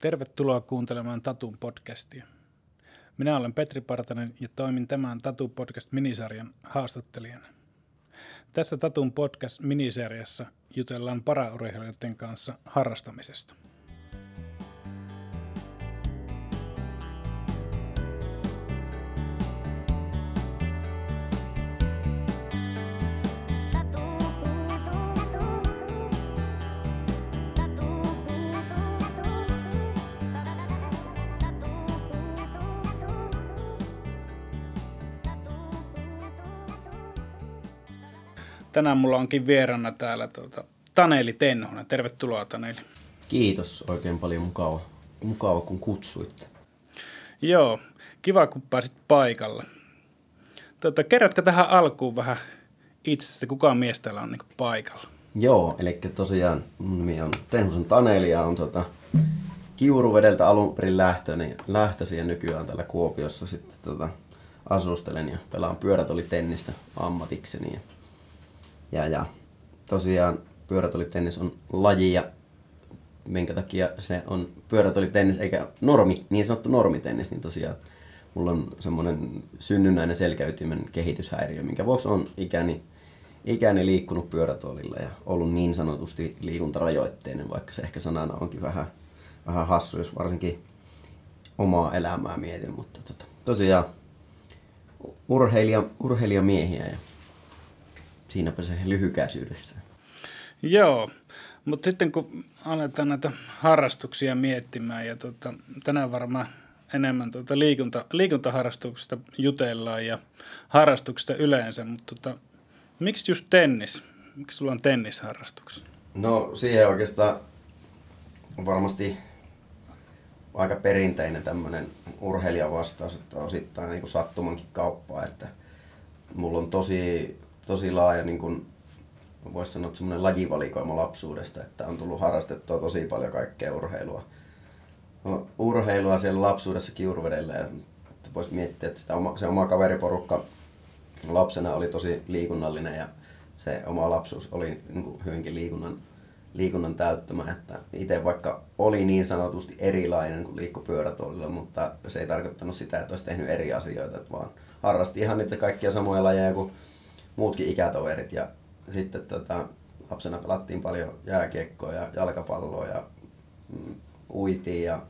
Tervetuloa kuuntelemaan Tatun podcastia. Minä olen Petri Partanen ja toimin tämän Tatu podcast minisarjan haastattelijana. Tässä Tatun podcast minisarjassa jutellaan paraurheilijoiden kanssa harrastamisesta. Tänään mulla onkin vieraana täällä tuota, Taneli Tenhonen. Tervetuloa Taneli. Kiitos oikein paljon mukava, mukava kun kutsuitte. Joo, kiva kun pääsit paikalle. Tuota, kerrotko tähän alkuun vähän itsestä, kuka mies täällä on niin paikalla? Joo, eli tosiaan mun nimi on Tenhosen Taneli ja on tota, Kiuruvedeltä alun perin lähtöni, lähtöisin ja nykyään täällä Kuopiossa sitten tota, asustelen ja pelaan pyörätolitennistä ammatikseni. Ja ja, ja tosiaan pyörätolitennis on laji ja minkä takia se on pyörätolitennis eikä normi, niin sanottu normitennis, niin tosiaan mulla on semmoinen synnynnäinen selkäytimen kehityshäiriö, minkä vuoksi on ikäni, ikäni liikkunut pyörätuolilla ja ollut niin sanotusti liikuntarajoitteinen, vaikka se ehkä sanana onkin vähän, vähän hassu, jos varsinkin omaa elämää mietin, mutta tota, tosiaan urheilija, urheilijamiehiä ja siinäpä se lyhykäisyydessä. Joo, mutta sitten kun aletaan näitä harrastuksia miettimään ja tota, tänään varmaan enemmän tuota liikunta, liikuntaharrastuksista jutellaan ja harrastuksista yleensä, mutta tota, miksi just tennis? Miksi sulla on tennisharrastuksia? No siihen oikeastaan on varmasti aika perinteinen tämmöinen urheilijavastaus, että osittain niin sattumankin kauppaa, että mulla on tosi tosi laaja, niin kuin, voisi sanoa, semmoinen lajivalikoima lapsuudesta, että on tullut harrastettua tosi paljon kaikkea urheilua. Urheilua siellä lapsuudessa Kiuruvedellä ja voisi miettiä, että sitä oma, se oma kaveriporukka lapsena oli tosi liikunnallinen ja se oma lapsuus oli niin kuin hyvinkin liikunnan, liikunnan täyttämä. Että itse vaikka oli niin sanotusti erilainen kuin liikkui pyörätuolilla, mutta se ei tarkoittanut sitä, että olisi tehnyt eri asioita, vaan harrasti ihan niitä kaikkia samoja lajeja kuin muutkin ikätoverit ja sitten tota, lapsena pelattiin paljon jääkiekkoa ja jalkapalloa ja mm, uitiin ja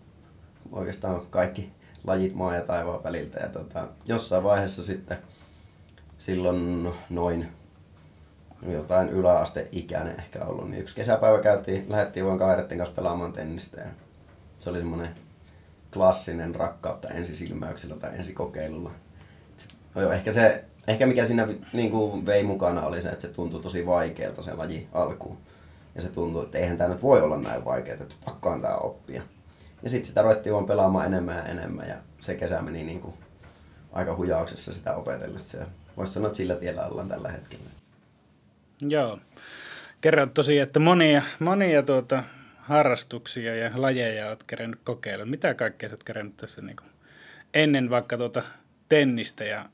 oikeastaan kaikki lajit maa ja taivaan väliltä. Ja tota, jossain vaiheessa sitten silloin noin jotain yläasteikäinen ehkä ollut, niin yksi kesäpäivä käytiin, lähdettiin vaan kavereiden kanssa pelaamaan tennistä ja se oli semmoinen klassinen rakkautta ensisilmäyksellä tai ensikokeilulla. Jo, ehkä se ehkä mikä siinä niin kuin vei mukana oli se, että se tuntui tosi vaikealta se laji alkuun. Ja se tuntui, että eihän tämä nyt voi olla näin vaikeaa, että pakkaan tämä oppia. Ja sitten sitä ruvettiin vaan pelaamaan enemmän ja enemmän ja se kesä meni niin kuin aika hujauksessa sitä opetellessa. Ja voisi sanoa, että sillä tiellä ollaan tällä hetkellä. Joo. Kerroit tosiaan, että monia, monia tuota, harrastuksia ja lajeja olet kerännyt kokeilla. Mitä kaikkea olet kerännyt tässä niin kuin ennen vaikka tuota tennistä ja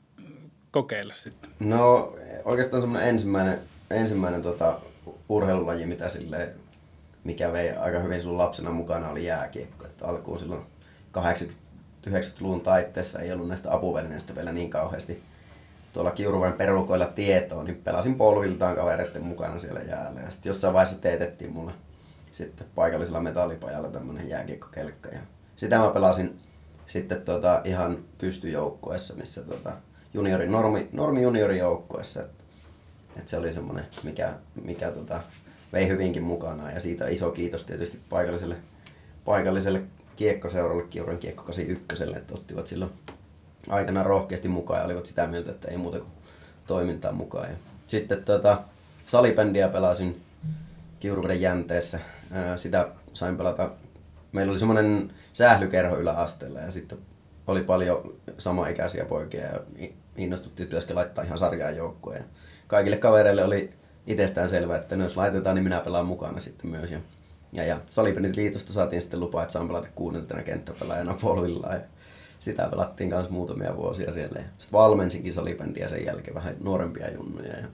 kokeilla sitten? No oikeastaan semmoinen ensimmäinen, ensimmäinen tota, urheilulaji, mitä sille mikä vei aika hyvin silloin lapsena mukana, oli jääkiekko. Että alkuun silloin 80-90-luvun taitteessa ei ollut näistä apuvälineistä vielä niin kauheasti tuolla Kiuruven perukoilla tietoa, niin pelasin polviltaan kavereiden mukana siellä jäällä. Ja sitten jossain vaiheessa teetettiin mulle sitten paikallisella metallipajalla tämmöinen jääkiekkokelkka. Ja sitä mä pelasin sitten tota ihan pystyjoukkueessa, missä tota, juniori, normi, normi juniorijoukkueessa. Et, et se oli semmoinen, mikä, mikä tota, vei hyvinkin mukana ja siitä iso kiitos tietysti paikalliselle, paikalliselle kiekkoseuralle, Kiuran kiekko 81, että ottivat silloin aikana rohkeasti mukaan ja olivat sitä mieltä, että ei muuta kuin toimintaa mukaan. Ja sitten tota, salibändiä pelasin Kiuruveden jänteessä. Sitä sain pelata. Meillä oli semmoinen sählykerho yläasteella ja sitten oli paljon samaikäisiä poikia ja innostuttiin työsken laittaa ihan sarjaa joukkoon. Kaikille kavereille oli itsestään selvää, että jos laitetaan, niin minä pelaan mukana sitten myös. Ja, ja, ja Salipinit liitosta saatiin sitten lupa, että saan pelata kuudentena kenttäpelaajana polvillaan. Ja sitä pelattiin myös muutamia vuosia siellä. Sitten valmensinkin salibändiä sen jälkeen vähän nuorempia junnuja. Ja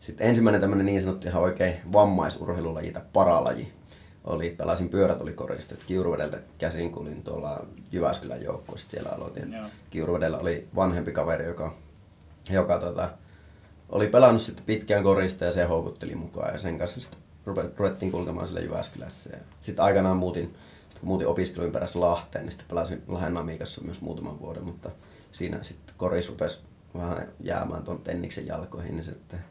sitten ensimmäinen tämmöinen niin sanottu ihan oikein vammaisurheilulaji tai paralaji oli, pelasin pyörätulikorista, että Kiuruvedeltä käsin kulin tuolla Jyväskylän joukkueessa, siellä aloitin. Joo. Kiuruvedellä oli vanhempi kaveri, joka, joka tota, oli pelannut sitten pitkään korista ja se houkutteli mukaan ja sen kanssa sitten ruvettiin kulkemaan sille Jyväskylässä. Ja sitten aikanaan muutin, sitten kun muutin opiskelujen perässä Lahteen, niin sitten pelasin Lahden Amikassa myös muutaman vuoden, mutta siinä sitten koris rupesi vähän jäämään tuon tenniksen jalkoihin, niin sitten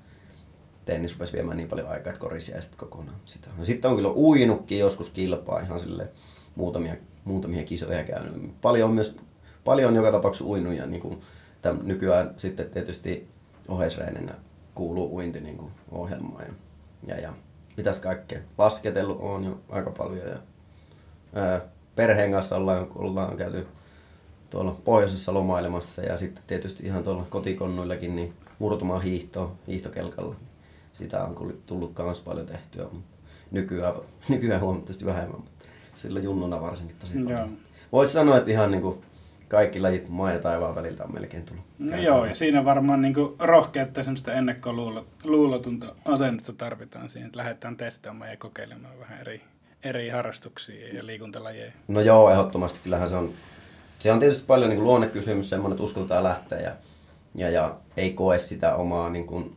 tennis rupesi viemään niin paljon aikaa, että korisi jäi sitten kokonaan sitä. No, sitten on kyllä uinutkin joskus kilpaa ihan sille muutamia, muutamia kisoja käynyt. Paljon on myös, paljon on joka tapauksessa uinut ja niin kuin, nykyään sitten tietysti oheisreinenä kuuluu uinti niin kuin ohjelmaan ja, ja, ja mitäs kaikkea. Lasketellut on jo aika paljon ja ää, perheen kanssa ollaan, ollaan käyty tuolla pohjoisessa lomailemassa ja sitten tietysti ihan tuolla kotikonnuillakin niin murtumaan hiihto, hiihtokelkalla. Sitä on tullut myös paljon tehtyä, mutta nykyään, nykyään huomattavasti vähemmän, mutta sillä junnuna varsinkin tosi paljon. Voisi sanoa, että ihan niin kuin kaikki lajit maa ja taivaan väliltä on melkein tullut. No joo, ja siinä varmaan niin rohkeutta ja semmoista ennakkoluulotunta asennetta tarvitaan siihen, että lähdetään testaamaan ja kokeilemaan vähän eri, eri harrastuksia ja liikuntalajeja. No joo, ehdottomasti. Kyllähän se on, se on tietysti paljon niin kuin luonnekysymys, semmoinen, että uskaltaa lähteä ja, ja, ja ei koe sitä omaa niin kuin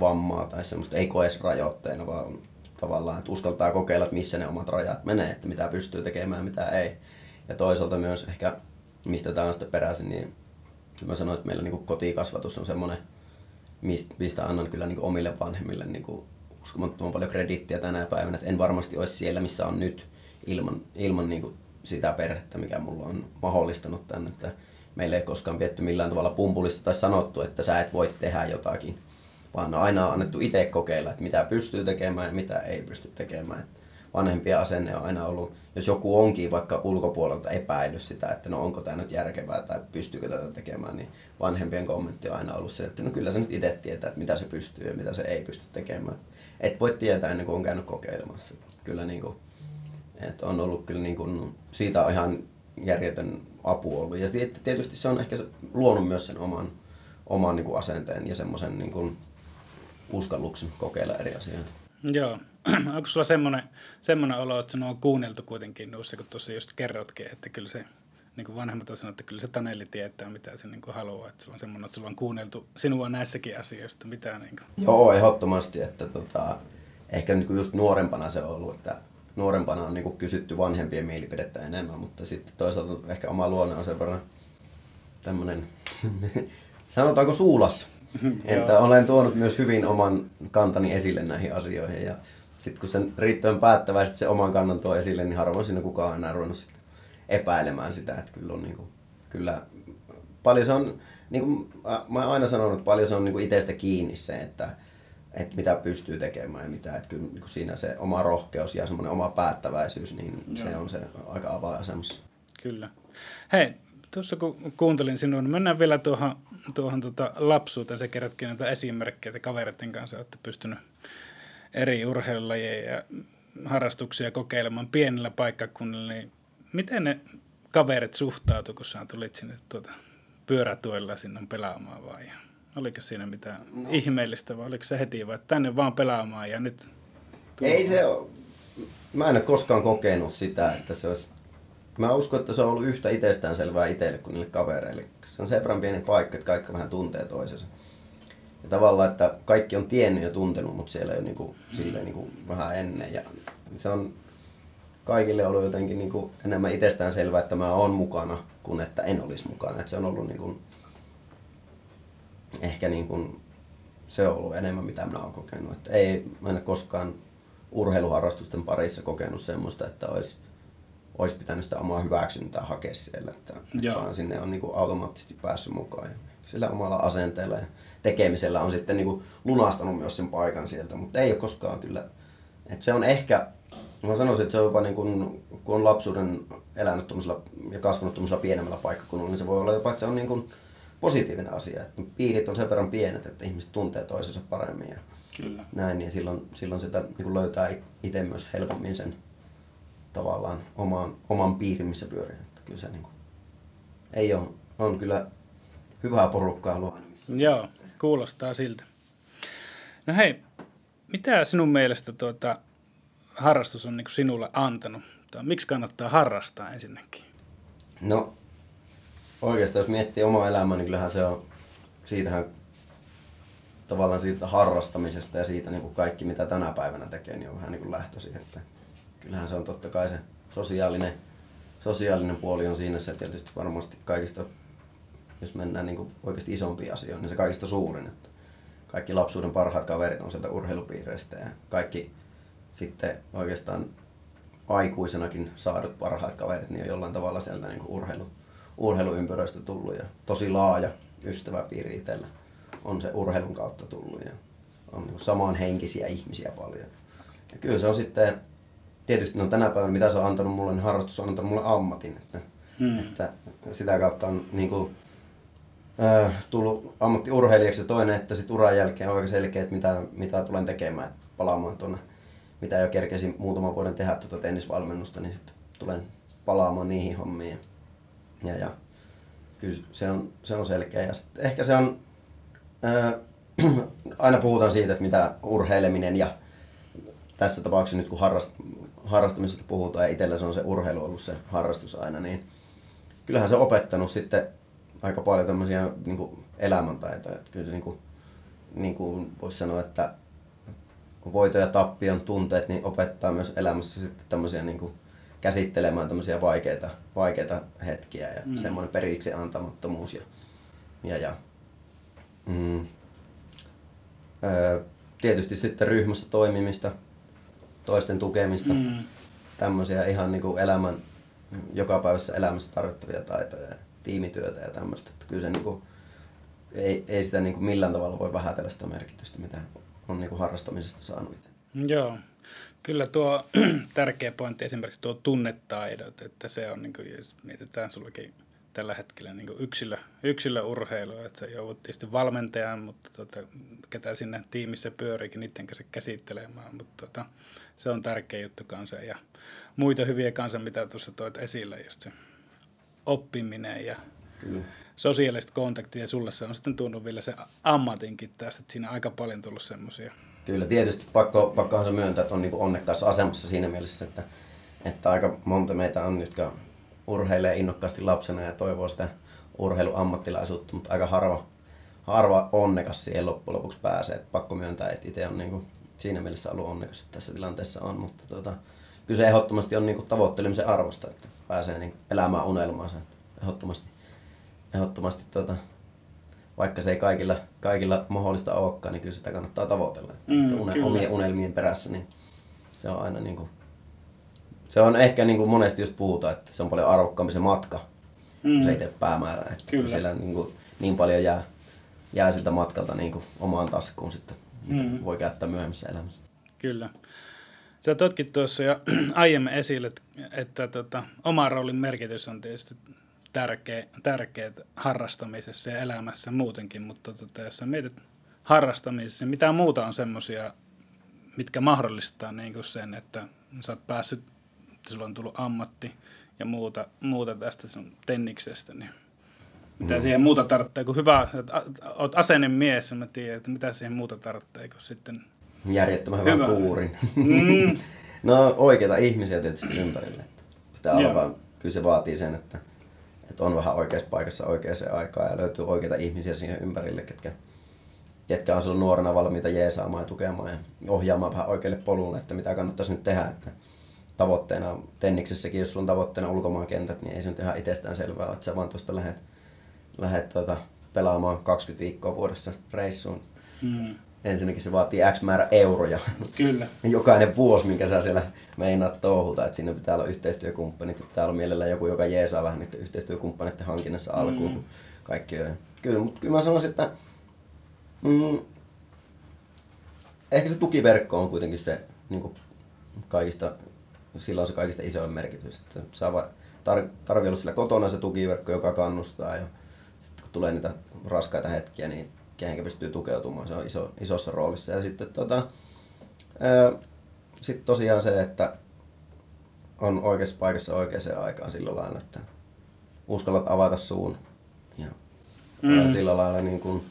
vammaa tai semmoista, ei koe rajoitteena, vaan tavallaan, että uskaltaa kokeilla, että missä ne omat rajat menee, että mitä pystyy tekemään mitä ei. Ja toisaalta myös ehkä mistä tämä on sitten peräisin, niin mä sanoin, että meillä niin kotikasvatus on semmoinen, mistä annan kyllä niin omille vanhemmille niin kuin uskomattoman paljon krediittiä tänä päivänä. Että en varmasti olisi siellä, missä on nyt ilman, ilman niin kuin sitä perhettä, mikä mulla on mahdollistanut tänne. Että meillä ei koskaan pietty millään tavalla pumpulista tai sanottu, että sä et voi tehdä jotakin, vaan on aina annettu itse kokeilla, että mitä pystyy tekemään ja mitä ei pysty tekemään. Vanhempien asenne on aina ollut, jos joku onkin vaikka ulkopuolelta epäillyt sitä, että no onko tämä nyt järkevää tai pystyykö tätä tekemään, niin vanhempien kommentti on aina ollut se, että no kyllä se nyt itse tietää, että mitä se pystyy ja mitä se ei pysty tekemään. Et voi tietää ennen kuin on käynyt kokeilemassa. Kyllä niin kuin, että on ollut kyllä niin kuin, siitä on ihan järjetön apu ollut. Ja tietysti se on ehkä luonut myös sen oman, oman niin kuin asenteen ja semmoisen niin uskalluksen kokeilla eri asioita. Joo. Onko sulla semmoinen, semmoinen olo, että sinua on kuunneltu kuitenkin noissa, kun tuossa just kerrotkin, että kyllä se niin kuin vanhemmat on sanonut, että kyllä se Taneli tietää, mitä se niin kuin haluaa. Että sulla on semmoinen, että sulla on kuunneltu sinua näissäkin asioista. Mitä, niin kuin. Joo, ehdottomasti. Että tota, ehkä niin kuin just nuorempana se on ollut, että nuorempana on niin kuin kysytty vanhempien mielipidettä enemmän, mutta sitten toisaalta ehkä oma luonne on sen verran tämmöinen, sanotaanko suulas, että olen tuonut myös hyvin oman kantani esille näihin asioihin ja sitten kun sen riittävän päättäväisesti se oman kannan tuo esille, niin harvoin siinä kukaan enää ruvennut sitten epäilemään sitä, että kyllä on niin kuin, kyllä paljon se on, niin kuin mä oon aina sanonut, että paljon se on niin kuin itsestä kiinni se, että, että mitä pystyy tekemään ja mitä, että kyllä niin kuin siinä se oma rohkeus ja semmoinen oma päättäväisyys, niin Joo. se on se aika avainasemassa. Kyllä. Hei, tuossa kun kuuntelin sinua, niin mennään vielä tuohon, tuohon tuota lapsuuteen. Sä kerrotkin näitä esimerkkejä, että kavereiden kanssa olette pystynyt eri urheilulajeja ja harrastuksia kokeilemaan pienellä paikkakunnilla, niin miten ne kaverit suhtautuivat, kun sä tulit sinne tuota pyörätuella sinne pelaamaan vai oliko siinä mitään no. ihmeellistä vai oliko se heti vai tänne vaan pelaamaan ja nyt... Tuolla. Ei se ole. Mä en ole koskaan kokenut sitä, että se olisi Mä uskon, että se on ollut yhtä itsestäänselvää itselle kuin niille kavereille. Se on sen verran pieni paikka, että kaikki vähän tuntee toisensa. Ja tavallaan, että kaikki on tiennyt ja tuntenut, mutta siellä jo niin kuin, silleen, kuin vähän ennen. Ja se on kaikille ollut jotenkin niin kuin enemmän itsestään selvää, että mä oon mukana, kuin että en olisi mukana. Että se on ollut niin kuin, ehkä niin kuin, se on ollut enemmän mitä minä olen kokenut. Että ei, mä en koskaan urheiluharrastusten parissa kokenut semmoista, että olisi, olisi pitänyt sitä omaa hyväksyntää hakea siellä. Että, vaan sinne on niin kuin automaattisesti päässyt mukaan. Ja sillä omalla asenteella ja tekemisellä on sitten niin kuin lunastanut myös sen paikan sieltä, mutta ei ole koskaan kyllä. Et se on ehkä, mä sanoisin, että se on jopa niin kuin, kun on lapsuuden elänyt ja kasvanut pienemmällä paikkakunnalla, niin se voi olla jopa, että se on niin kuin positiivinen asia. Että piirit on sen verran pienet, että ihmiset tuntee toisensa paremmin ja Kyllä. näin, niin silloin, silloin sitä niin kuin löytää itse myös helpommin sen tavallaan oman, oman piirin, missä pyörii. Että kyllä se niin kuin, ei ole, on kyllä hyvää porukkaa luonnossa. Joo, kuulostaa siltä. No hei, mitä sinun mielestä tuota, harrastus on niin kuin sinulle antanut? Tai miksi kannattaa harrastaa ensinnäkin? No oikeastaan jos miettii omaa elämää, niin kyllähän se on, siitähän tavallaan siitä harrastamisesta ja siitä niin kuin kaikki mitä tänä päivänä tekee, niin on vähän niin kuin. Että kyllähän se on totta kai se sosiaalinen, sosiaalinen puoli on siinä se tietysti varmasti kaikista, jos mennään niin oikeasti isompiin asioihin, niin se kaikista suurin. Että kaikki lapsuuden parhaat kaverit on sieltä urheilupiireistä ja kaikki sitten oikeastaan aikuisenakin saadut parhaat kaverit niin on jollain tavalla sieltä niin urheilu, urheiluympyröistä tullut ja tosi laaja ystäväpiiri itsellä on se urheilun kautta tullut ja on niin samanhenkisiä ihmisiä paljon. Ja kyllä se on sitten, tietysti no tänä päivänä mitä se on antanut mulle, niin harrastus on antanut mulle ammatin, että, hmm. että sitä kautta on niin kuin, äh, tullut ammattiurheilijaksi ja toinen, että sit uran jälkeen on aika selkeä, että mitä, mitä tulen tekemään, palaamaan tuonne, mitä jo kerkesin muutaman vuoden tehdä tuota tennisvalmennusta, niin sit tulen palaamaan niihin hommiin. Ja, ja kyllä se on, se on selkeä. Ja sit ehkä se on aina puhutaan siitä, että mitä urheileminen ja tässä tapauksessa nyt kun harrast, harrastamisesta puhutaan ja itsellä se on se urheilu ollut se harrastus aina, niin kyllähän se on opettanut sitten aika paljon tämmöisiä niin kuin elämäntaitoja. Että kyllä se niin kuin, niin kuin voisi sanoa, että voito ja tappion tunteet niin opettaa myös elämässä sitten tämmöisiä niin kuin käsittelemään tämmöisiä vaikeita, vaikeita hetkiä ja mm. semmoinen periksi antamattomuus ja, ja, ja Mm. Öö, tietysti sitten ryhmässä toimimista, toisten tukemista, mm. tämmöisiä ihan niin kuin elämän, jokapäiväisessä elämässä tarvittavia taitoja ja tiimityötä ja tämmöistä. Että kyllä se niin kuin, ei, ei sitä niin kuin millään tavalla voi vähätellä sitä merkitystä, mitä on niin kuin harrastamisesta saanut itse. Joo, kyllä tuo tärkeä pointti esimerkiksi tuo tunnetaidot, että se on, niin kuin, jos mietitään sullakin tällä hetkellä niin yksilö, yksilöurheilu, että se joudut tietysti valmentajan, mutta tota, ketä sinne tiimissä pyöriikin, niiden kanssa käsittelemään, mutta tota, se on tärkeä juttu kanssa ja muita hyviä kanssa, mitä tuossa toit esille, just se oppiminen ja Kyllä. sosiaaliset kontaktit ja sulle se on sitten tuonut vielä se ammatinkin tästä, että siinä on aika paljon tullut semmoisia. Kyllä, tietysti pakko, pakkohan se myöntää, että on niin onnekkaassa asemassa siinä mielessä, että, että aika monta meitä on, jotka urheilee innokkaasti lapsena ja toivoo sitä urheiluammattilaisuutta, mutta aika harva, harva onnekas siihen loppujen lopuksi pääsee. Et pakko myöntää, että itse on niinku siinä mielessä ollut onnekas, että tässä tilanteessa on, mutta tota, kyllä se ehdottomasti on niinku tavoittelemisen arvosta, että pääsee niinku elämään unelmaansa. Että ehdottomasti, ehdottomasti tota, vaikka se ei kaikilla, kaikilla mahdollista olekaan, niin kyllä sitä kannattaa tavoitella. Että, mm, että omien unelmien perässä, niin se on aina niin kuin se on ehkä niin kuin monesti just puhutaan, että se on paljon arvokkaampi se matka, mm. se itse päämäärä. Että Kyllä. Siellä niin, kuin, niin paljon jää, jää siltä matkalta niin kuin omaan taskuun sitten, mitä mm. voi käyttää myöhemmissä elämässä. Kyllä. Sä totkit tuossa jo aiemmin esille, että, että tota, oma roolin merkitys on tietysti tärkeä, tärkeä harrastamisessa ja elämässä muutenkin, mutta tota, jos sä mietit harrastamisessa, niin mitä muuta on semmoisia, mitkä mahdollistaa niin kuin sen, että sä oot päässyt että sulla on tullut ammatti ja muuta, muuta tästä sun tenniksestä, niin mitä mm. siihen muuta tarvitsee, kun hyvä, että oot aseinen mies, mä tiedän, että mitä siihen muuta tarvitsee, kun sitten... Järjettömän hyvän hyvä. tuurin. Mm. no oikeita ihmisiä tietysti ympärille. Pitää olla vaan, kyllä se vaatii sen, että, että on vähän oikeassa paikassa oikeaan aikaan ja löytyy oikeita ihmisiä siihen ympärille, ketkä, ketkä on silloin nuorena valmiita jeesaamaan ja tukemaan ja ohjaamaan vähän oikealle polulle, että mitä kannattaisi nyt tehdä. Että tavoitteena, Tenniksessäkin, jos sun tavoitteena ulkomaan kentät, niin ei se nyt ihan itsestään selvää, että sä vaan tuosta lähdet, lähdet tuota, pelaamaan 20 viikkoa vuodessa reissuun. Mm. Ensinnäkin se vaatii X määrä euroja. Kyllä. Jokainen vuosi, minkä sä siellä meinaat touhuta, että siinä pitää olla yhteistyökumppanit, pitää olla mielellään joku, joka jeesaa vähän niiden yhteistyökumppaneiden hankinnassa alkuun, mm. kaikki on. Kyllä, mutta kyllä mä sanoisin, että mm, ehkä se tukiverkko on kuitenkin se niin kuin kaikista silloin se kaikista isoin merkitys. Että saa tar- tarvii olla sillä kotona se tukiverkko, joka kannustaa ja sitten kun tulee niitä raskaita hetkiä, niin kehenkä pystyy tukeutumaan, se on iso, isossa roolissa. Ja sitten tota, sit tosiaan se, että on oikeassa paikassa oikeaan aikaan sillä lailla, että uskallat avata suun ja mm. sillä lailla niin kuin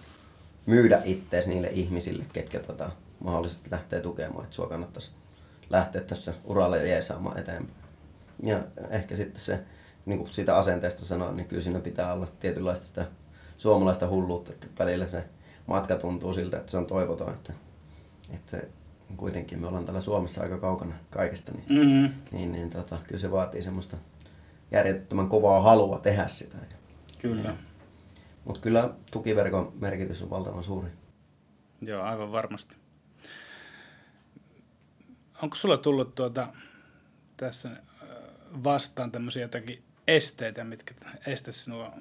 myydä ittees niille ihmisille, ketkä tota, mahdollisesti lähtee tukemaan, että sua kannattaisi lähteä tässä uralla ja jeesaamaan eteenpäin. Ja ehkä sitten se, niin kuin siitä asenteesta sanoin, niin kyllä siinä pitää olla tietynlaista sitä suomalaista hulluutta, että välillä se matka tuntuu siltä, että se on toivoton, että, että se kuitenkin me ollaan täällä Suomessa aika kaukana kaikesta, niin, mm-hmm. niin, niin tota, kyllä se vaatii semmoista järjettömän kovaa halua tehdä sitä. Kyllä. Mutta kyllä tukiverkon merkitys on valtavan suuri. Joo, aivan varmasti. Onko sulla tullut tuota, tässä vastaan tämmöisiä jotakin esteitä, mitkä estä sinua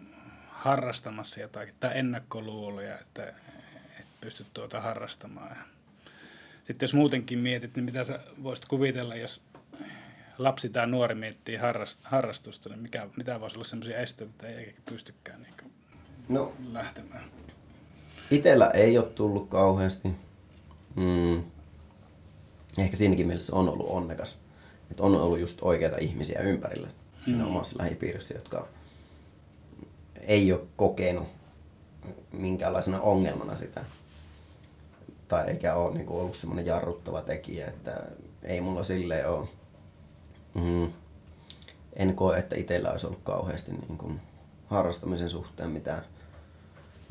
harrastamassa jotakin, tai ennakkoluuloja, että et pysty tuota harrastamaan. Sitten jos muutenkin mietit, niin mitä sä voisit kuvitella, jos lapsi tai nuori miettii harrast, harrastusta, niin mikä, mitä voisi olla sellaisia esteitä, että ei pystykään niin no, lähtemään? Itellä ei ole tullut kauheasti. Mm. Ehkä siinäkin mielessä on ollut onnekas. Että on ollut just oikeita ihmisiä ympärillä siinä mm. omassa lähipiirissä, jotka ei ole kokenut minkäänlaisena ongelmana sitä. Tai eikä ole niin kuin, ollut semmoinen jarruttava tekijä, että ei mulla silleen ole. Mm, en koe, että itsellä olisi ollut kauheasti niin kuin, harrastamisen suhteen mitään.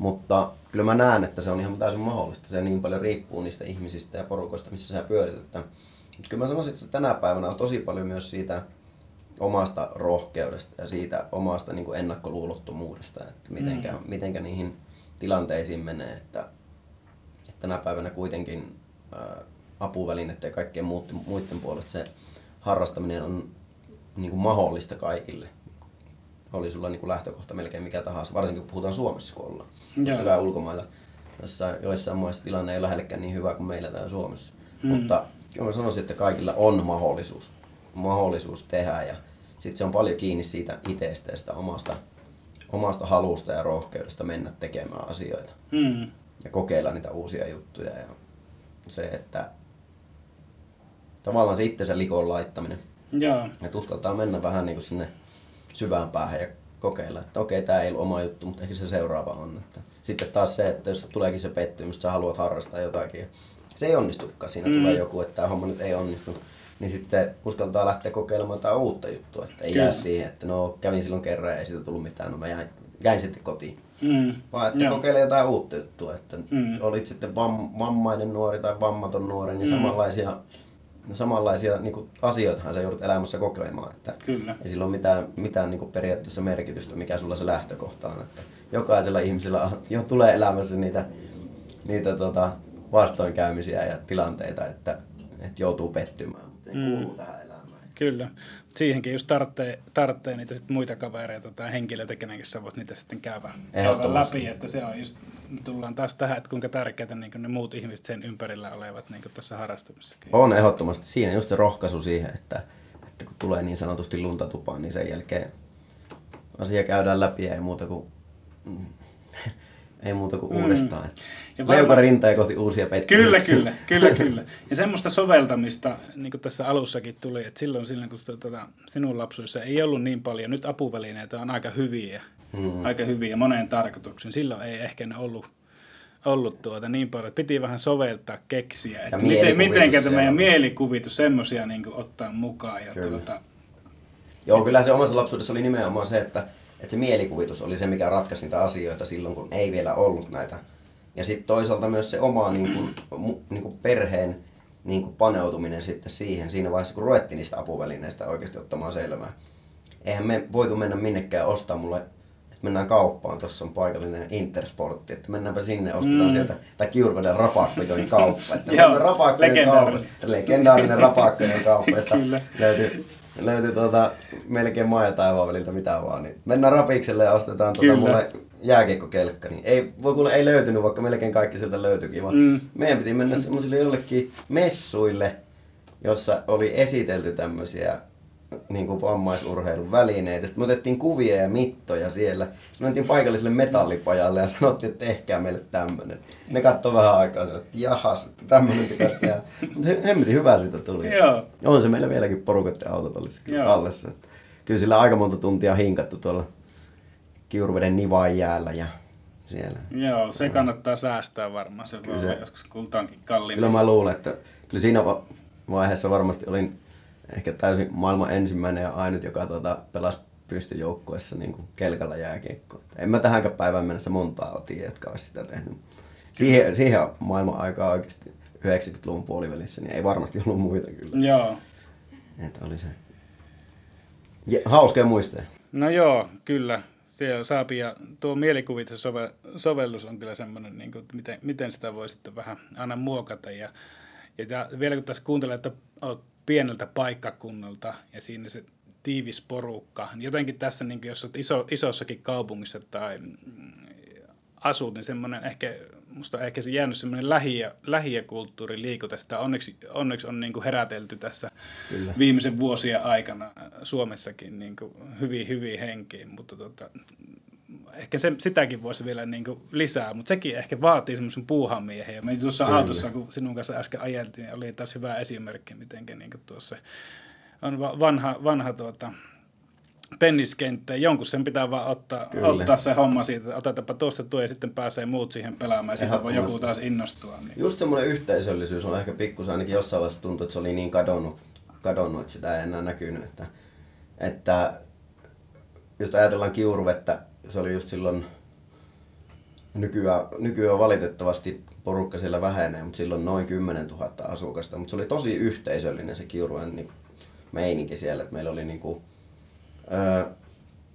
Mutta kyllä mä näen, että se on ihan täysin mahdollista. Se niin paljon riippuu niistä ihmisistä ja porukoista, missä sä pyörit. Että, mutta kyllä mä sanoisin, että se tänä päivänä on tosi paljon myös siitä omasta rohkeudesta ja siitä omasta niin kuin ennakkoluulottomuudesta, että mitenkä, mm. mitenkä niihin tilanteisiin menee. Että, että tänä päivänä kuitenkin ää, apuvälineiden ja kaikkien muiden puolesta se harrastaminen on niin kuin mahdollista kaikille. Oli sulla niin kuin lähtökohta melkein mikä tahansa, varsinkin kun puhutaan Suomessa kun ollaan. Totta kai ulkomailla, jossa joissain maissa tilanne ei ole lähellekään niin hyvä kuin meillä täällä Suomessa. Mm. Mutta kyllä mä sanoisin, että kaikilla on mahdollisuus, mahdollisuus tehdä ja sitten se on paljon kiinni siitä itsestä ja sitä omasta, omasta halusta ja rohkeudesta mennä tekemään asioita. Mm. Ja kokeilla niitä uusia juttuja. Ja se, että tavallaan se itsensä likoon laittaminen. Joo. Että uskaltaa mennä vähän niin kuin sinne syvään päähän ja kokeilla, että okei, tämä ei ollut oma juttu, mutta ehkä se seuraava on. Että sitten taas se, että jos tuleekin se pettymys, että sä haluat harrastaa jotakin ja se ei onnistukaan, siinä mm. tulee joku, että tämä homma nyt ei onnistu, niin sitten uskaltaa lähteä kokeilemaan jotain uutta juttua, että ei Kyllä. jää siihen, että no kävin silloin kerran ja ei siitä tullut mitään, no mä jäin, jäin sitten kotiin. Mm. Vaan että Joo. kokeile jotain uutta juttua, että mm. olit sitten vam, vammainen nuori tai vammaton nuori, niin mm. samanlaisia no samanlaisia niin kuin, asioitahan sä joudut elämässä kokemaan. Että Kyllä. Ei sillä ole mitään, mitään niin kuin, periaatteessa merkitystä, mikä sulla se lähtökohta on. Että jokaisella ihmisellä jo tulee elämässä niitä, niitä tota, vastoinkäymisiä ja tilanteita, että, että joutuu pettymään. Mutta se mm. kuuluu tähän elämään. Kyllä. Siihenkin just tarvitsee, tarvitsee niitä sit muita kavereita tai henkilöitä, kenenkin sä voit niitä sitten käydä, käydä läpi. Että se on just, tullaan taas tähän, että kuinka tärkeitä niin ne muut ihmiset sen ympärillä olevat niin tässä harrastumisessakin. On ehdottomasti. Siinä just se rohkaisu siihen, että, että kun tulee niin sanotusti lunta tupaan, niin sen jälkeen asia käydään läpi ja ei muuta kuin ei muuta kuin mm. uudestaan. Ja varma... Leuka rinta ja kohti uusia pettymyksiä. Kyllä, kyllä, kyllä, kyllä. Ja semmoista soveltamista, niin kuin tässä alussakin tuli, että silloin, silloin kun sitä, tota, sinun lapsuissa ei ollut niin paljon, nyt apuvälineitä on aika hyviä, mm. aika hyviä moneen tarkoituksiin. Silloin ei ehkä ne ollut ollut tuota niin paljon, että piti vähän soveltaa, keksiä, että miten, miten tämä meidän mielikuvitus semmoisia niin ottaa mukaan. Ja kyllä. Tuota... Joo, kyllä se omassa lapsuudessa oli nimenomaan se, että että se mielikuvitus oli se, mikä ratkaisi niitä asioita silloin, kun ei vielä ollut näitä. Ja sitten toisaalta myös se oma niin kuin, niin kuin perheen niin kuin paneutuminen sitten siihen siinä vaiheessa, kun ruvettiin niistä apuvälineistä oikeasti ottamaan selvää. Eihän me voitu mennä minnekään ostaa mulle, että mennään kauppaan, tuossa on paikallinen Intersportti, että mennäänpä sinne, ostetaan mm. sieltä, tai Kiurveden rapakkojen kauppa. Että Joo, rapakkojen legendaarinen. kauppa, legendaarinen rapakkojen kauppa, löytyy löytyi tuota, melkein maa ja taivaan väliltä mitä vaan. Niin mennään rapikselle ja ostetaan tuota mulle jääkiekkokelkka. Niin ei, voi kuule, ei löytynyt, vaikka melkein kaikki sieltä löytyikin. Vaan mm. Meidän piti mennä semmoisille jollekin messuille, jossa oli esitelty tämmöisiä niin kuin vammaisurheilun välineitä. Sitten me otettiin kuvia ja mittoja siellä. Sitten me mentiin paikalliselle metallipajalle ja sanottiin, että tehkää meille tämmöinen. Ne katsoi vähän aikaa että jahas, että tämmöinen pitäisi tehdä. Mutta hemmetin hyvä siitä tuli. Joo. On se meillä vieläkin porukat ja autot olisi tallessa. Kyllä sillä aika monta tuntia hinkattu tuolla Kiurveden Nivain jäällä ja siellä. Joo, se kannattaa säästää varmaan. Se kyllä se, joskus kultaankin kalliimpi. Kyllä mä luulen, että kyllä siinä vaiheessa varmasti olin ehkä täysin maailman ensimmäinen ja ainut, joka tuota, pelasi pystyjoukkueessa niin kuin kelkalla jääkiekkoa. En mä tähänkään päivään mennessä montaa tiedä, jotka olisi sitä tehnyt. Siihen, siihen maailman aikaa oikeasti 90-luvun puolivälissä, niin ei varmasti ollut muita kyllä. Joo. Että oli se ja, hauskoja muisteja. No joo, kyllä. Se saapi ja tuo mielikuvitus-sovellus on kyllä semmoinen, niin kuin, miten, miten sitä voi sitten vähän aina muokata. Ja, ja vielä kun tässä kuuntelee, että olet pieneltä paikkakunnalta ja siinä se tiivis porukka, jotenkin tässä, niin jos olet iso, isossakin kaupungissa tai mm, asut, niin semmoinen ehkä, musta on ehkä se jäänyt semmoinen lähiö, lähiökulttuuri liikuta. Sitä onneksi, onneksi on niin kuin herätelty tässä Kyllä. viimeisen vuosien aikana Suomessakin niin kuin hyvin, hyvin henkiin, mutta tota, ehkä se, sitäkin voisi vielä niin kuin lisää, mutta sekin ehkä vaatii semmoisen puuhamiehen. Ja me tuossa Kyllä. autossa, kun sinun kanssa äsken ajeltiin, niin oli taas hyvä esimerkki, miten niin tuossa on vanha, vanha tuota, tenniskenttä. Jonkun sen pitää vaan ottaa, ottaa se homma siitä, että otetaanpa tuosta tuo ja sitten pääsee muut siihen pelaamaan ja sitten voi joku taas innostua. Niin. Just semmoinen yhteisöllisyys on ehkä pikkusen ainakin jossain vaiheessa tuntuu, että se oli niin kadonnut, kadonnut että sitä ei enää näkynyt. Että, että just ajatellaan kiuruvettä, se oli just silloin, nykyään, nykyään valitettavasti porukka siellä vähenee, mutta silloin noin 10 000 asukasta. Mutta se oli tosi yhteisöllinen se kiuruen niin meininki siellä, että meillä oli niin kuin, ö,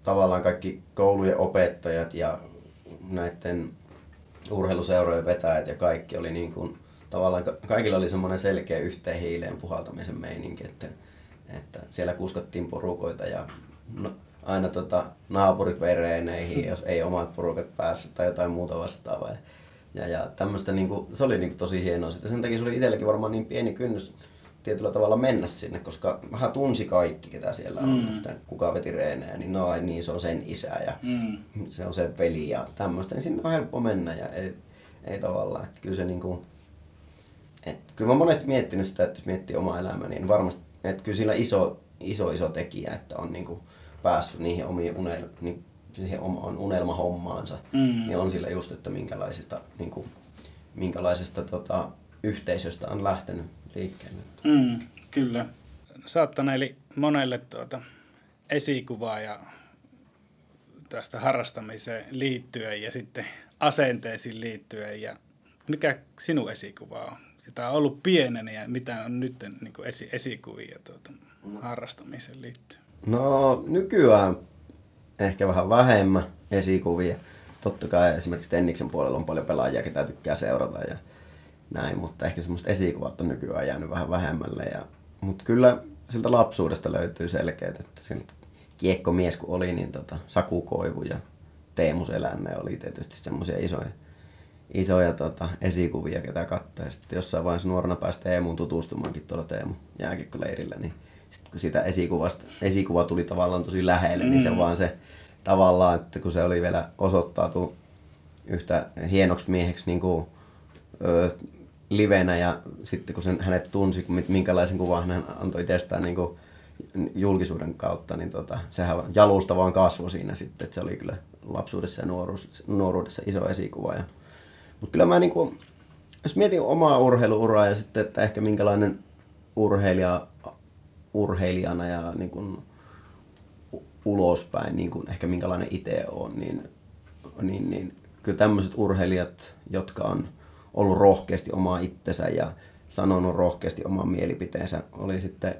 tavallaan kaikki koulujen opettajat ja näiden urheiluseurojen vetäjät ja kaikki oli niin kuin, tavallaan kaikilla oli semmoinen selkeä yhteen hiileen puhaltamisen meininki, että, että siellä kuskattiin porukoita ja no, aina tota, naapurit vereeneihin, jos ei omat porukat päässyt tai jotain muuta vastaavaa. Ja, ja tämmöistä, niin kuin, se oli niin kuin, tosi hienoa. Sitten sen takia se oli itselläkin varmaan niin pieni kynnys tietyllä tavalla mennä sinne, koska vähän tunsi kaikki, ketä siellä on, mm. että kuka veti reenejä, niin no niin se on sen isä ja mm. se on sen veli ja tämmöistä, niin sinne on helppo mennä ja ei, ei tavallaan, että kyllä se niin kuin, että kyllä mä oon monesti miettinyt sitä, että jos miettii omaa elämää, niin varmasti, että kyllä sillä iso, iso, iso tekijä, että on niin kuin päässyt niihin omiin unel, niin siihen omaan unelmahommaansa, mm. niin on sillä just, että minkälaisista, niin kuin, minkälaisesta tota, yhteisöstä on lähtenyt liikkeelle. Mm, kyllä. Saattaneeli monelle tuota esikuvaa ja tästä harrastamiseen liittyen ja sitten asenteisiin liittyen. Ja mikä sinun esikuva on? Tämä on ollut pienenä ja mitä on nyt niin esi- esikuvia tuota, harrastamiseen liittyen? No nykyään ehkä vähän vähemmän esikuvia. Totta kai esimerkiksi Tenniksen puolella on paljon pelaajia, ketä tykkää seurata ja näin, mutta ehkä semmoista esikuvat on nykyään jäänyt vähän vähemmälle. Ja, mutta kyllä siltä lapsuudesta löytyy selkeät, että siltä kiekkomies kun oli, niin tota, Saku Koivu ja Teemu Selänne oli tietysti semmoisia isoja, isoja tota, esikuvia, ketä katsoi. Sitten jossain vaiheessa nuorena pääsi Teemuun tutustumaankin tuolla Teemu jääkiekkoleirillä, niin sitten kun sitä esikuvasta, esikuva tuli tavallaan tosi lähelle, mm. niin se mm. vaan se tavallaan, että kun se oli vielä osoittautu yhtä hienoksi mieheksi niin kuin, ö, livenä ja sitten kun sen, hänet tunsi, minkälaisen kuvan hän antoi itsestään niin kuin julkisuuden kautta, niin tota, sehän jalusta vaan kasvoi siinä sitten, että se oli kyllä lapsuudessa ja nuoruudessa, nuoruudessa iso esikuva. Ja, mutta kyllä mä niin kuin, jos mietin omaa urheiluuraa ja sitten, että ehkä minkälainen urheilija, urheilijana ja niin kuin ulospäin, niin kuin ehkä minkälainen itse on, niin, niin, niin kyllä tämmöiset urheilijat, jotka on ollut rohkeasti omaa itsensä ja sanonut rohkeasti oman mielipiteensä, oli sitten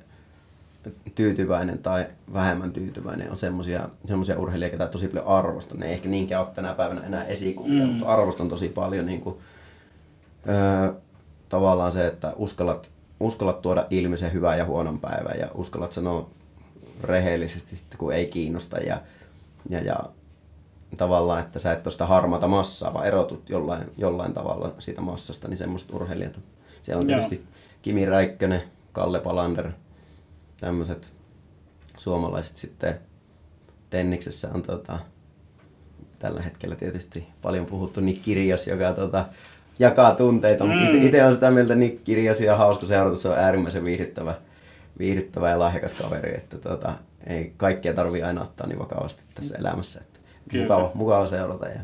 tyytyväinen tai vähemmän tyytyväinen, on semmoisia urheilijoita, joita tosi paljon arvostan. Ne ei ehkä niinkään ole tänä päivänä enää esikuvia, mm. mutta arvostan tosi paljon niin kuin, öö, tavallaan se, että uskallat, uskallat tuoda ilmi se hyvä ja huonon päivän ja uskallat sanoa rehellisesti sitten, kun ei kiinnosta ja, ja, ja tavallaan, että sä et ole sitä harmaata massaa, vaan erotut jollain, jollain tavalla siitä massasta, niin semmoiset urheilijat. Se on tietysti Joo. Kimi Räikkönen, Kalle Palander, tämmöiset suomalaiset sitten Tenniksessä on tota, tällä hetkellä tietysti paljon puhuttu Nick Kirjos, joka tota, jakaa tunteita, mm. mutta itse on sitä mieltä Nick Kirjosia hauska seurata, se on äärimmäisen viihdyttävä, viihdyttävä ja lahjakas kaveri, että tota, ei kaikkea tarvii aina ottaa niin vakavasti tässä elämässä. Että mukava, mukava seurata ja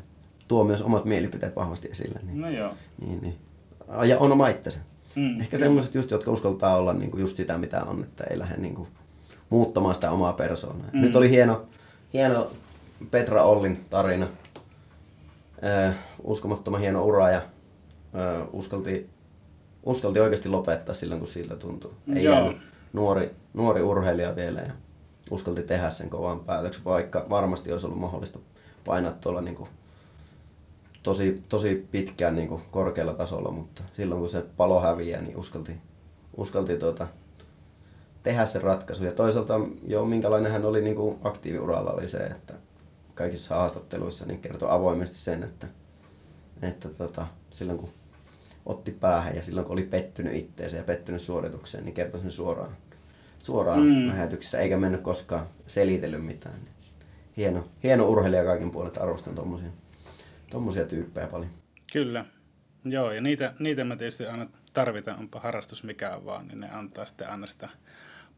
tuo myös omat mielipiteet vahvasti esille. Niin, no joo. Niin, niin. Ja on oma itsensä. Mm. Ehkä semmoiset just, jotka uskaltaa olla niin kuin just sitä, mitä on, että ei lähde niin kuin muuttamaan sitä omaa persoonaa. Mm. Nyt oli hieno, hieno Petra Ollin tarina. Äh, uskomattoman hieno ura ja uskalti, uskalti oikeasti lopettaa silloin, kun siltä tuntuu. Ei Joo. nuori, nuori urheilija vielä ja uskalti tehdä sen kovan päätöksen, vaikka varmasti olisi ollut mahdollista painaa tuolla niin kuin tosi, tosi pitkään niin kuin korkealla tasolla, mutta silloin kun se palo häviää, niin uskalti, uskalti tuota, tehdä se ratkaisu. Ja toisaalta jo minkälainen hän oli niin kuin aktiiviuralla oli se, että kaikissa haastatteluissa niin kertoi avoimesti sen, että, että tota, silloin kun otti päähän ja silloin kun oli pettynyt itteensä ja pettynyt suoritukseen, niin kertoi sen suoraan, suoraan mm. lähetyksessä, eikä mennyt koskaan selitellyt mitään. Hieno, hieno urheilija kaikin puolet, arvostan tuommoisia tommosia tyyppejä paljon. Kyllä. Joo, ja niitä, niitä mä tietysti aina tarvitaan, onpa harrastus mikä on vaan, niin ne antaa sitten aina sitä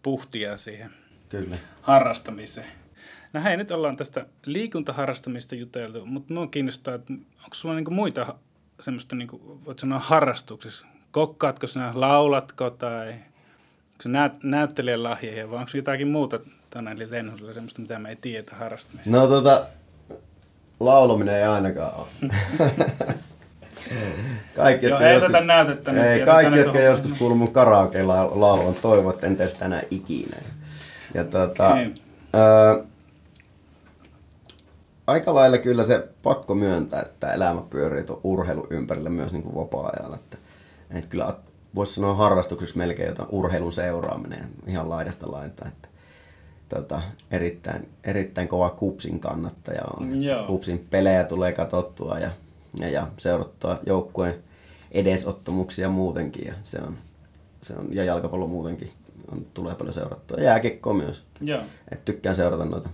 puhtia siihen Kyllä. harrastamiseen. No hei, nyt ollaan tästä liikuntaharrastamista juteltu, mutta minua kiinnostaa, että onko sulla niinku muita semmoista, niinku, voit sanoa harrastuksissa? Kokkaatko sinä, laulatko tai onko se näyt, näyttelijän lahjeja vai onko jotakin muuta tänne eli semmoista, mitä me ei tiedä harrastamista? No tota, laulaminen ei ainakaan ole. kaikki, Joo, ei joskus, näytettä. Ei, kaikki, jotka tuohon. joskus kuuluu mun karaoke laulun, toivovat, en tee sitä enää ikinä. Ja tota, okay. Aika lailla kyllä se pakko myöntää, että elämä pyörii tuon urheilun ympärillä myös niin kuin vapaa-ajalla. Että, että kyllä voisi sanoa harrastukseksi melkein jotain urheilun seuraaminen ihan laidasta lainta. Että, tota, erittäin, erittäin kova Kupsin kannattaja on. Kupsin pelejä tulee katsottua ja, ja, ja seurattua joukkueen edesottamuksia muutenkin. Ja, se on, se on, ja jalkapallo muutenkin on, tulee paljon seurattua. Ja jääkekko myös. Joo. Et tykkään seurata noita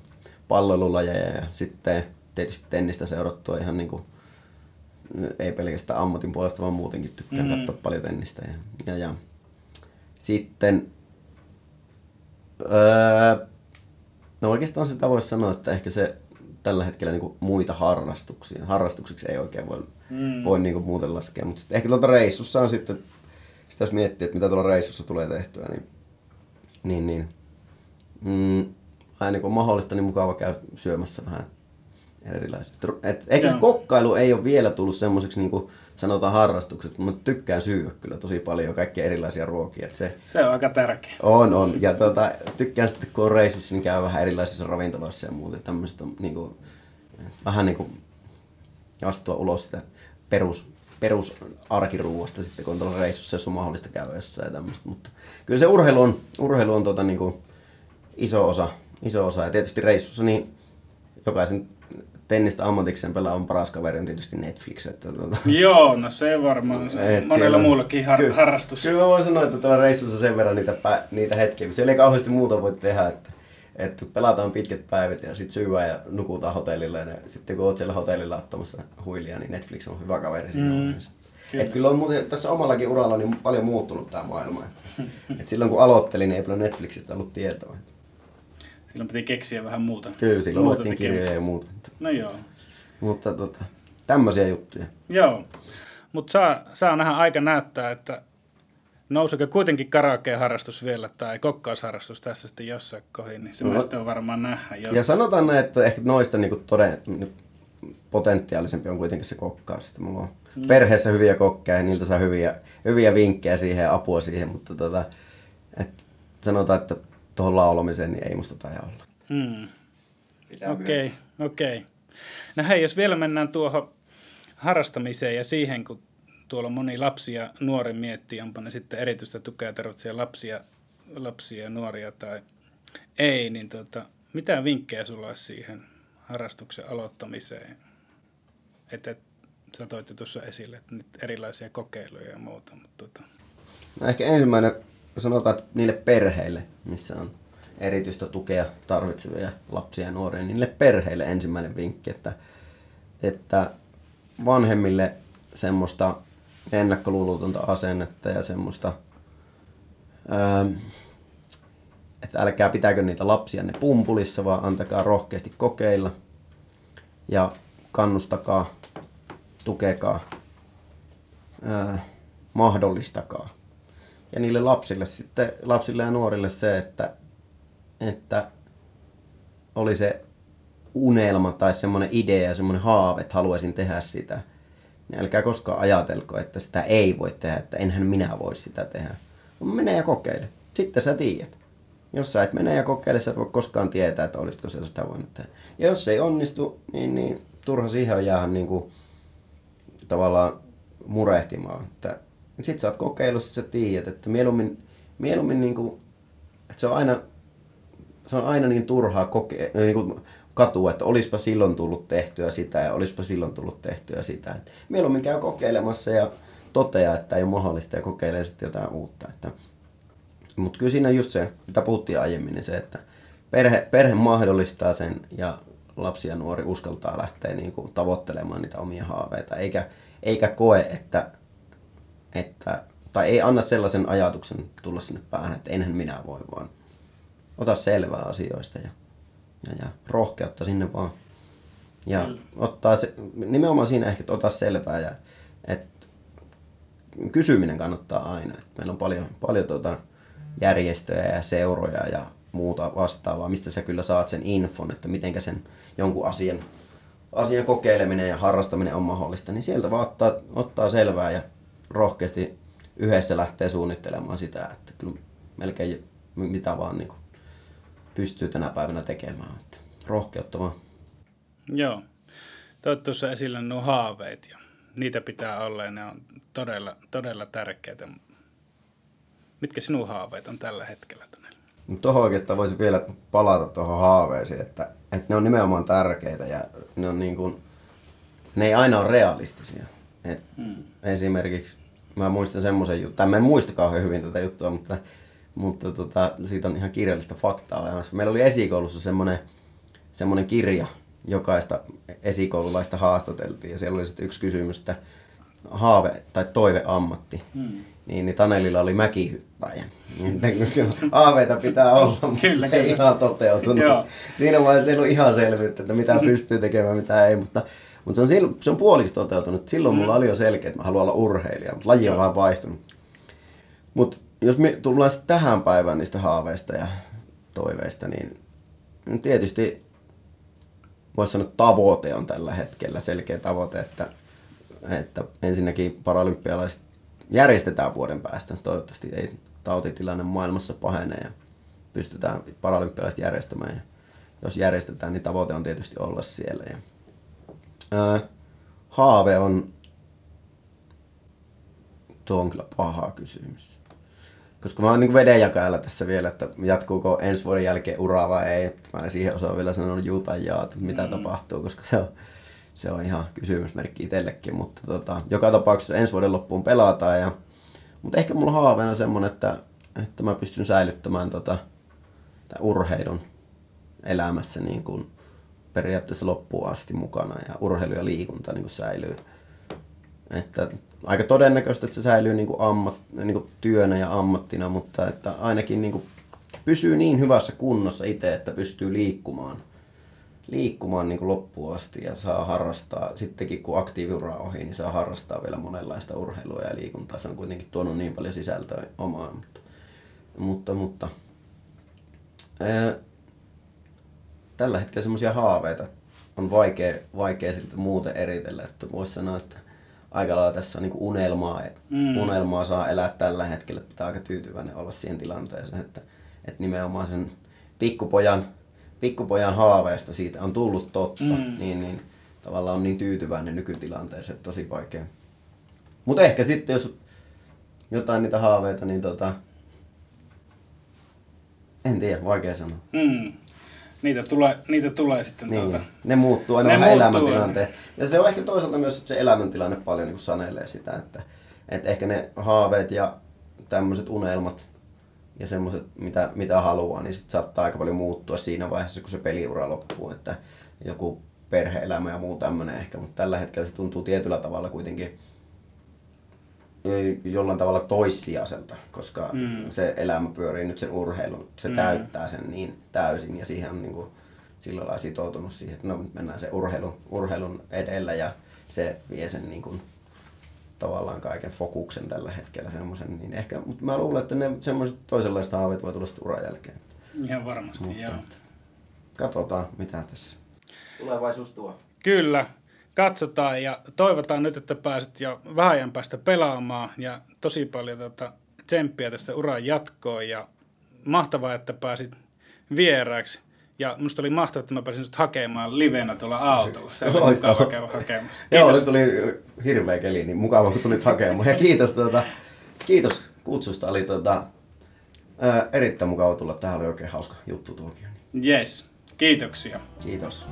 palloilulajeja ja sitten tietysti tennistä seurattua ihan niin kuin, ei pelkästään ammatin puolesta, vaan muutenkin tykkään mm. katsoa paljon tennistä. Ja, ja, ja. Sitten öö, No oikeastaan sitä voisi sanoa, että ehkä se tällä hetkellä niin muita harrastuksia. Harrastuksiksi ei oikein voi, mm. voi niin muuten laskea. Mutta ehkä tuolta reissussa on sitten, sitä jos miettii, että mitä tuolla reissussa tulee tehtyä, niin, niin, niin mm, aina kun mahdollista, niin mukava käy syömässä vähän erilaiset. Et, eikä se kokkailu ei ole vielä tullut semmoiseksi niin kuin sanotaan harrastukseksi, mutta tykkään syödä kyllä tosi paljon kaikkia erilaisia ruokia. Et se, se on aika tärkeä. On, on. Ja tota, tykkään sitten, kun on reissussa, niin käy vähän erilaisissa ravintoloissa ja muuta. Tämmöistä niin kuin, vähän niin kuin astua ulos sitä perus, perus arkiruuasta sitten, kun on tuolla reissussa, jos on mahdollista käydä jossain ja tämmöistä. Mutta kyllä se urheilu on, urheilu on tota, niin kuin iso osa, iso osa. Ja tietysti reissussa niin jokaisen tennistä ammatikseen pelaa on paras kaveri on tietysti Netflix. Että, tuota. Joo, no se varmaan. Se on monella muullakin har- ky- harrastus. Kyllä mä voin sanoa, että tuolla reissussa sen verran niitä, pä- niitä hetkiä, kun siellä ei kauheasti muuta voi tehdä. Että, että pelataan pitkät päivät ja sitten syyään ja nukutaan hotellilla. Ja sitten kun oot siellä hotellilla ottamassa huilia, niin Netflix on hyvä kaveri siinä mm. Kyllä. Et kyllä on muuten tässä omallakin uralla niin paljon muuttunut tämä maailma. Et, et silloin kun aloittelin, niin ei paljon Netflixistä ollut tietoa. Silloin piti keksiä vähän muuta. Kyllä, silloin luettiin kirjoja ja muuta. No joo. Mutta tota, tämmöisiä juttuja. Joo, mutta saa, saa nähdä aika näyttää, että nousuuko kuitenkin karaoke-harrastus vielä tai kokkausharrastus tässä sitten jossain kohin, niin se no, on varmaan nähdä. Jos... Ja sanotaan näin, että ehkä noista niinku toden, potentiaalisempi on kuitenkin se kokkaus. Että mulla on mm. perheessä hyviä kokkeja ja niiltä saa hyviä, hyviä vinkkejä siihen ja apua siihen, mutta tota, et sanotaan, että tuohon laulamiseen niin ei musta taida olla. Mm. Okei, okay, okei. Okay. No hei, jos vielä mennään tuohon harrastamiseen ja siihen, kun tuolla moni lapsi ja nuori miettii, onpa ne sitten erityistä tukea tarvitsee lapsia, lapsia ja nuoria tai ei, niin tota, mitä vinkkejä sulla olisi siihen harrastuksen aloittamiseen? Että et, sä toit tuossa esille, että nyt erilaisia kokeiluja ja muuta. Mutta tota. no ehkä ensimmäinen sanotaan että niille perheille, missä on erityistä tukea tarvitsevia lapsia ja nuoria, niin niille perheille ensimmäinen vinkki, että, että vanhemmille semmoista ennakkoluulotonta asennetta ja semmoista, ää, että älkää pitääkö niitä lapsia ne pumpulissa, vaan antakaa rohkeasti kokeilla ja kannustakaa, tukekaa, ää, mahdollistakaa ja niille lapsille sitten, lapsille ja nuorille se, että, että oli se unelma tai semmoinen idea ja semmoinen haave, että haluaisin tehdä sitä, niin älkää koskaan ajatelko, että sitä ei voi tehdä, että enhän minä voi sitä tehdä. Mene ja kokeile. Sitten sä tiedät. Jos sä et mene ja kokeile, sä et voi koskaan tietää, että olisiko se sitä voinut tehdä. Ja jos se ei onnistu, niin, niin turha siihen on jäädä niin kuin, tavallaan murehtimaan. Että, sit sä oot kokeillut, sä tiedät, että mieluummin, mieluummin niin kuin, että se on aina, se on aina niin turhaa kokea, niin kuin katua, että olispa silloin tullut tehtyä sitä ja olispa silloin tullut tehtyä sitä. Et mieluummin käy kokeilemassa ja toteaa, että ei ole mahdollista ja kokeilee sitten jotain uutta. Että, mutta kyllä siinä just se, mitä puhuttiin aiemmin, niin se, että perhe, perhe mahdollistaa sen ja lapsi ja nuori uskaltaa lähteä niin kuin tavoittelemaan niitä omia haaveita, eikä, eikä koe, että, että, tai ei anna sellaisen ajatuksen tulla sinne päähän, että enhän minä voi, vaan ota selvää asioista ja, ja, ja rohkeutta sinne vaan. Ja mm. ottaa se, nimenomaan siinä ehkä, että ota selvää ja että kysyminen kannattaa aina. Meillä on paljon, paljon tuota järjestöjä ja seuroja ja muuta vastaavaa, mistä sä kyllä saat sen infon, että miten sen jonkun asian, asian kokeileminen ja harrastaminen on mahdollista, niin sieltä vaan ottaa, ottaa selvää ja rohkeasti yhdessä lähtee suunnittelemaan sitä, että kyllä melkein mitä vaan niin pystyy tänä päivänä tekemään. Että rohkeutta vaan. Joo. Toit tuossa esillä nuo haaveet ja niitä pitää olla ja ne on todella, todella tärkeitä. Mitkä sinun haaveet on tällä hetkellä? Tuohon oikeastaan voisi vielä palata tuohon haaveisiin, että, että ne on nimenomaan tärkeitä ja ne on niin kuin, ne ei aina ole realistisia. Et hmm. Esimerkiksi mä muistan semmoisen jutun, tai mä en muista kauhean hyvin tätä juttua, mutta, mutta tota, siitä on ihan kirjallista faktaa olemassa. Meillä oli esikoulussa semmoinen, semmoinen kirja, jokaista esikoululaista haastateltiin ja siellä oli sitten yksi kysymys, että haave tai toiveammatti. Hmm niin, niin Tanelilla oli mäkihyppäjä. Niin, aaveita pitää olla, mutta kyllä, se ei ihan toteutunut. Siinä vaiheessa ei ollut ihan selvyyttä, että mitä pystyy tekemään, mitä ei, mutta, mutta se, on, se on puoliksi toteutunut. Silloin mulla mm. oli jo selkeä, että mä haluan olla urheilija, mutta laji on vähän vaihtunut. Mutta jos me tullaan tähän päivään niistä haaveista ja toiveista, niin tietysti voisi sanoa, että tavoite on tällä hetkellä selkeä tavoite, että, että ensinnäkin paralympialaiset järjestetään vuoden päästä. Toivottavasti ei tautitilanne maailmassa pahene ja pystytään paralympialaiset järjestämään. Ja jos järjestetään, niin tavoite on tietysti olla siellä. Ja, ää, haave on, tuo on kyllä paha kysymys. Koska mä oon niin vedenjakajalla tässä vielä, että jatkuuko ensi vuoden jälkeen uraa vai ei. Mä en siihen osaa vielä sanoa juu tai jaa, että mitä mm. tapahtuu, koska se on, se on ihan kysymysmerkki itsellekin, mutta tota, joka tapauksessa ensi vuoden loppuun pelataan. Ja, mutta ehkä mulla on haaveena semmonen, että, että mä pystyn säilyttämään tota, urheilun elämässä niin kuin periaatteessa loppuun asti mukana ja urheilu ja liikunta niin kuin säilyy. Että aika todennäköistä, että se säilyy niin kuin ammat, niin kuin työnä ja ammattina, mutta että ainakin niin kuin pysyy niin hyvässä kunnossa itse, että pystyy liikkumaan liikkumaan niin kuin loppuun asti ja saa harrastaa, sittenkin kun aktiiviura on ohi, niin saa harrastaa vielä monenlaista urheilua ja liikuntaa. Se on kuitenkin tuonut niin paljon sisältöä omaan, mutta, mutta, mutta ää, tällä hetkellä semmoisia haaveita on vaikea, vaikea siltä muuten eritellä, että voisi sanoa, että aika lailla tässä on niin unelmaa, mm. unelmaa saa elää tällä hetkellä, pitää aika tyytyväinen olla siihen tilanteeseen, että, että nimenomaan sen pikkupojan pikkupojan haaveesta siitä on tullut totta, mm. niin, niin tavallaan on niin tyytyväinen nykytilanteeseen, että tosi vaikea. Mutta ehkä sitten, jos jotain niitä haaveita, niin tota, en tiedä, vaikea sanoa. Mm. Niitä tulee, niitä tulee sitten niin. tuota... Ne muuttuu aina ne vähän muuttuu elämäntilanteen. Ja se on ehkä toisaalta myös, että se elämäntilanne paljon niin sanelee sitä, että, että ehkä ne haaveet ja tämmöiset unelmat ja semmoiset, mitä, mitä haluaa, niin sit saattaa aika paljon muuttua siinä vaiheessa, kun se peliura loppuu, että joku perhe-elämä ja muu tämmöinen ehkä, mutta tällä hetkellä se tuntuu tietyllä tavalla kuitenkin jollain tavalla toissijaiselta, koska mm. se elämä pyörii nyt sen urheilun, se mm. täyttää sen niin täysin ja siihen on niin kuin sillä lailla sitoutunut siihen, että no mennään se urheilu, urheilun edellä ja se vie sen niin kuin tavallaan kaiken fokuksen tällä hetkellä semmoisen, niin ehkä, mutta mä luulen, että ne semmoiset toisenlaiset haaveet voi tulla sitten uran jälkeen. Ihan varmasti, Mutta joo. katsotaan, mitä tässä tulevaisuus tuo. Kyllä, katsotaan ja toivotaan nyt, että pääset jo vähän ajan päästä pelaamaan ja tosi paljon tota, tsemppiä tästä uran jatkoon ja mahtavaa, että pääsit vieraaksi. Ja musta oli mahtavaa, että mä pääsin sut hakemaan livenä tuolla autolla. Se oli mukava käydä hakemassa. Joo, Kiitos. nyt tuli hirveä keli, niin mukava kun tulit hakemaan. Ja kiitos, tuota, kiitos kutsusta, oli tuota, ää, erittäin mukava tulla. Tähän oli oikein hauska juttu tuokin. Yes, kiitoksia. Kiitos.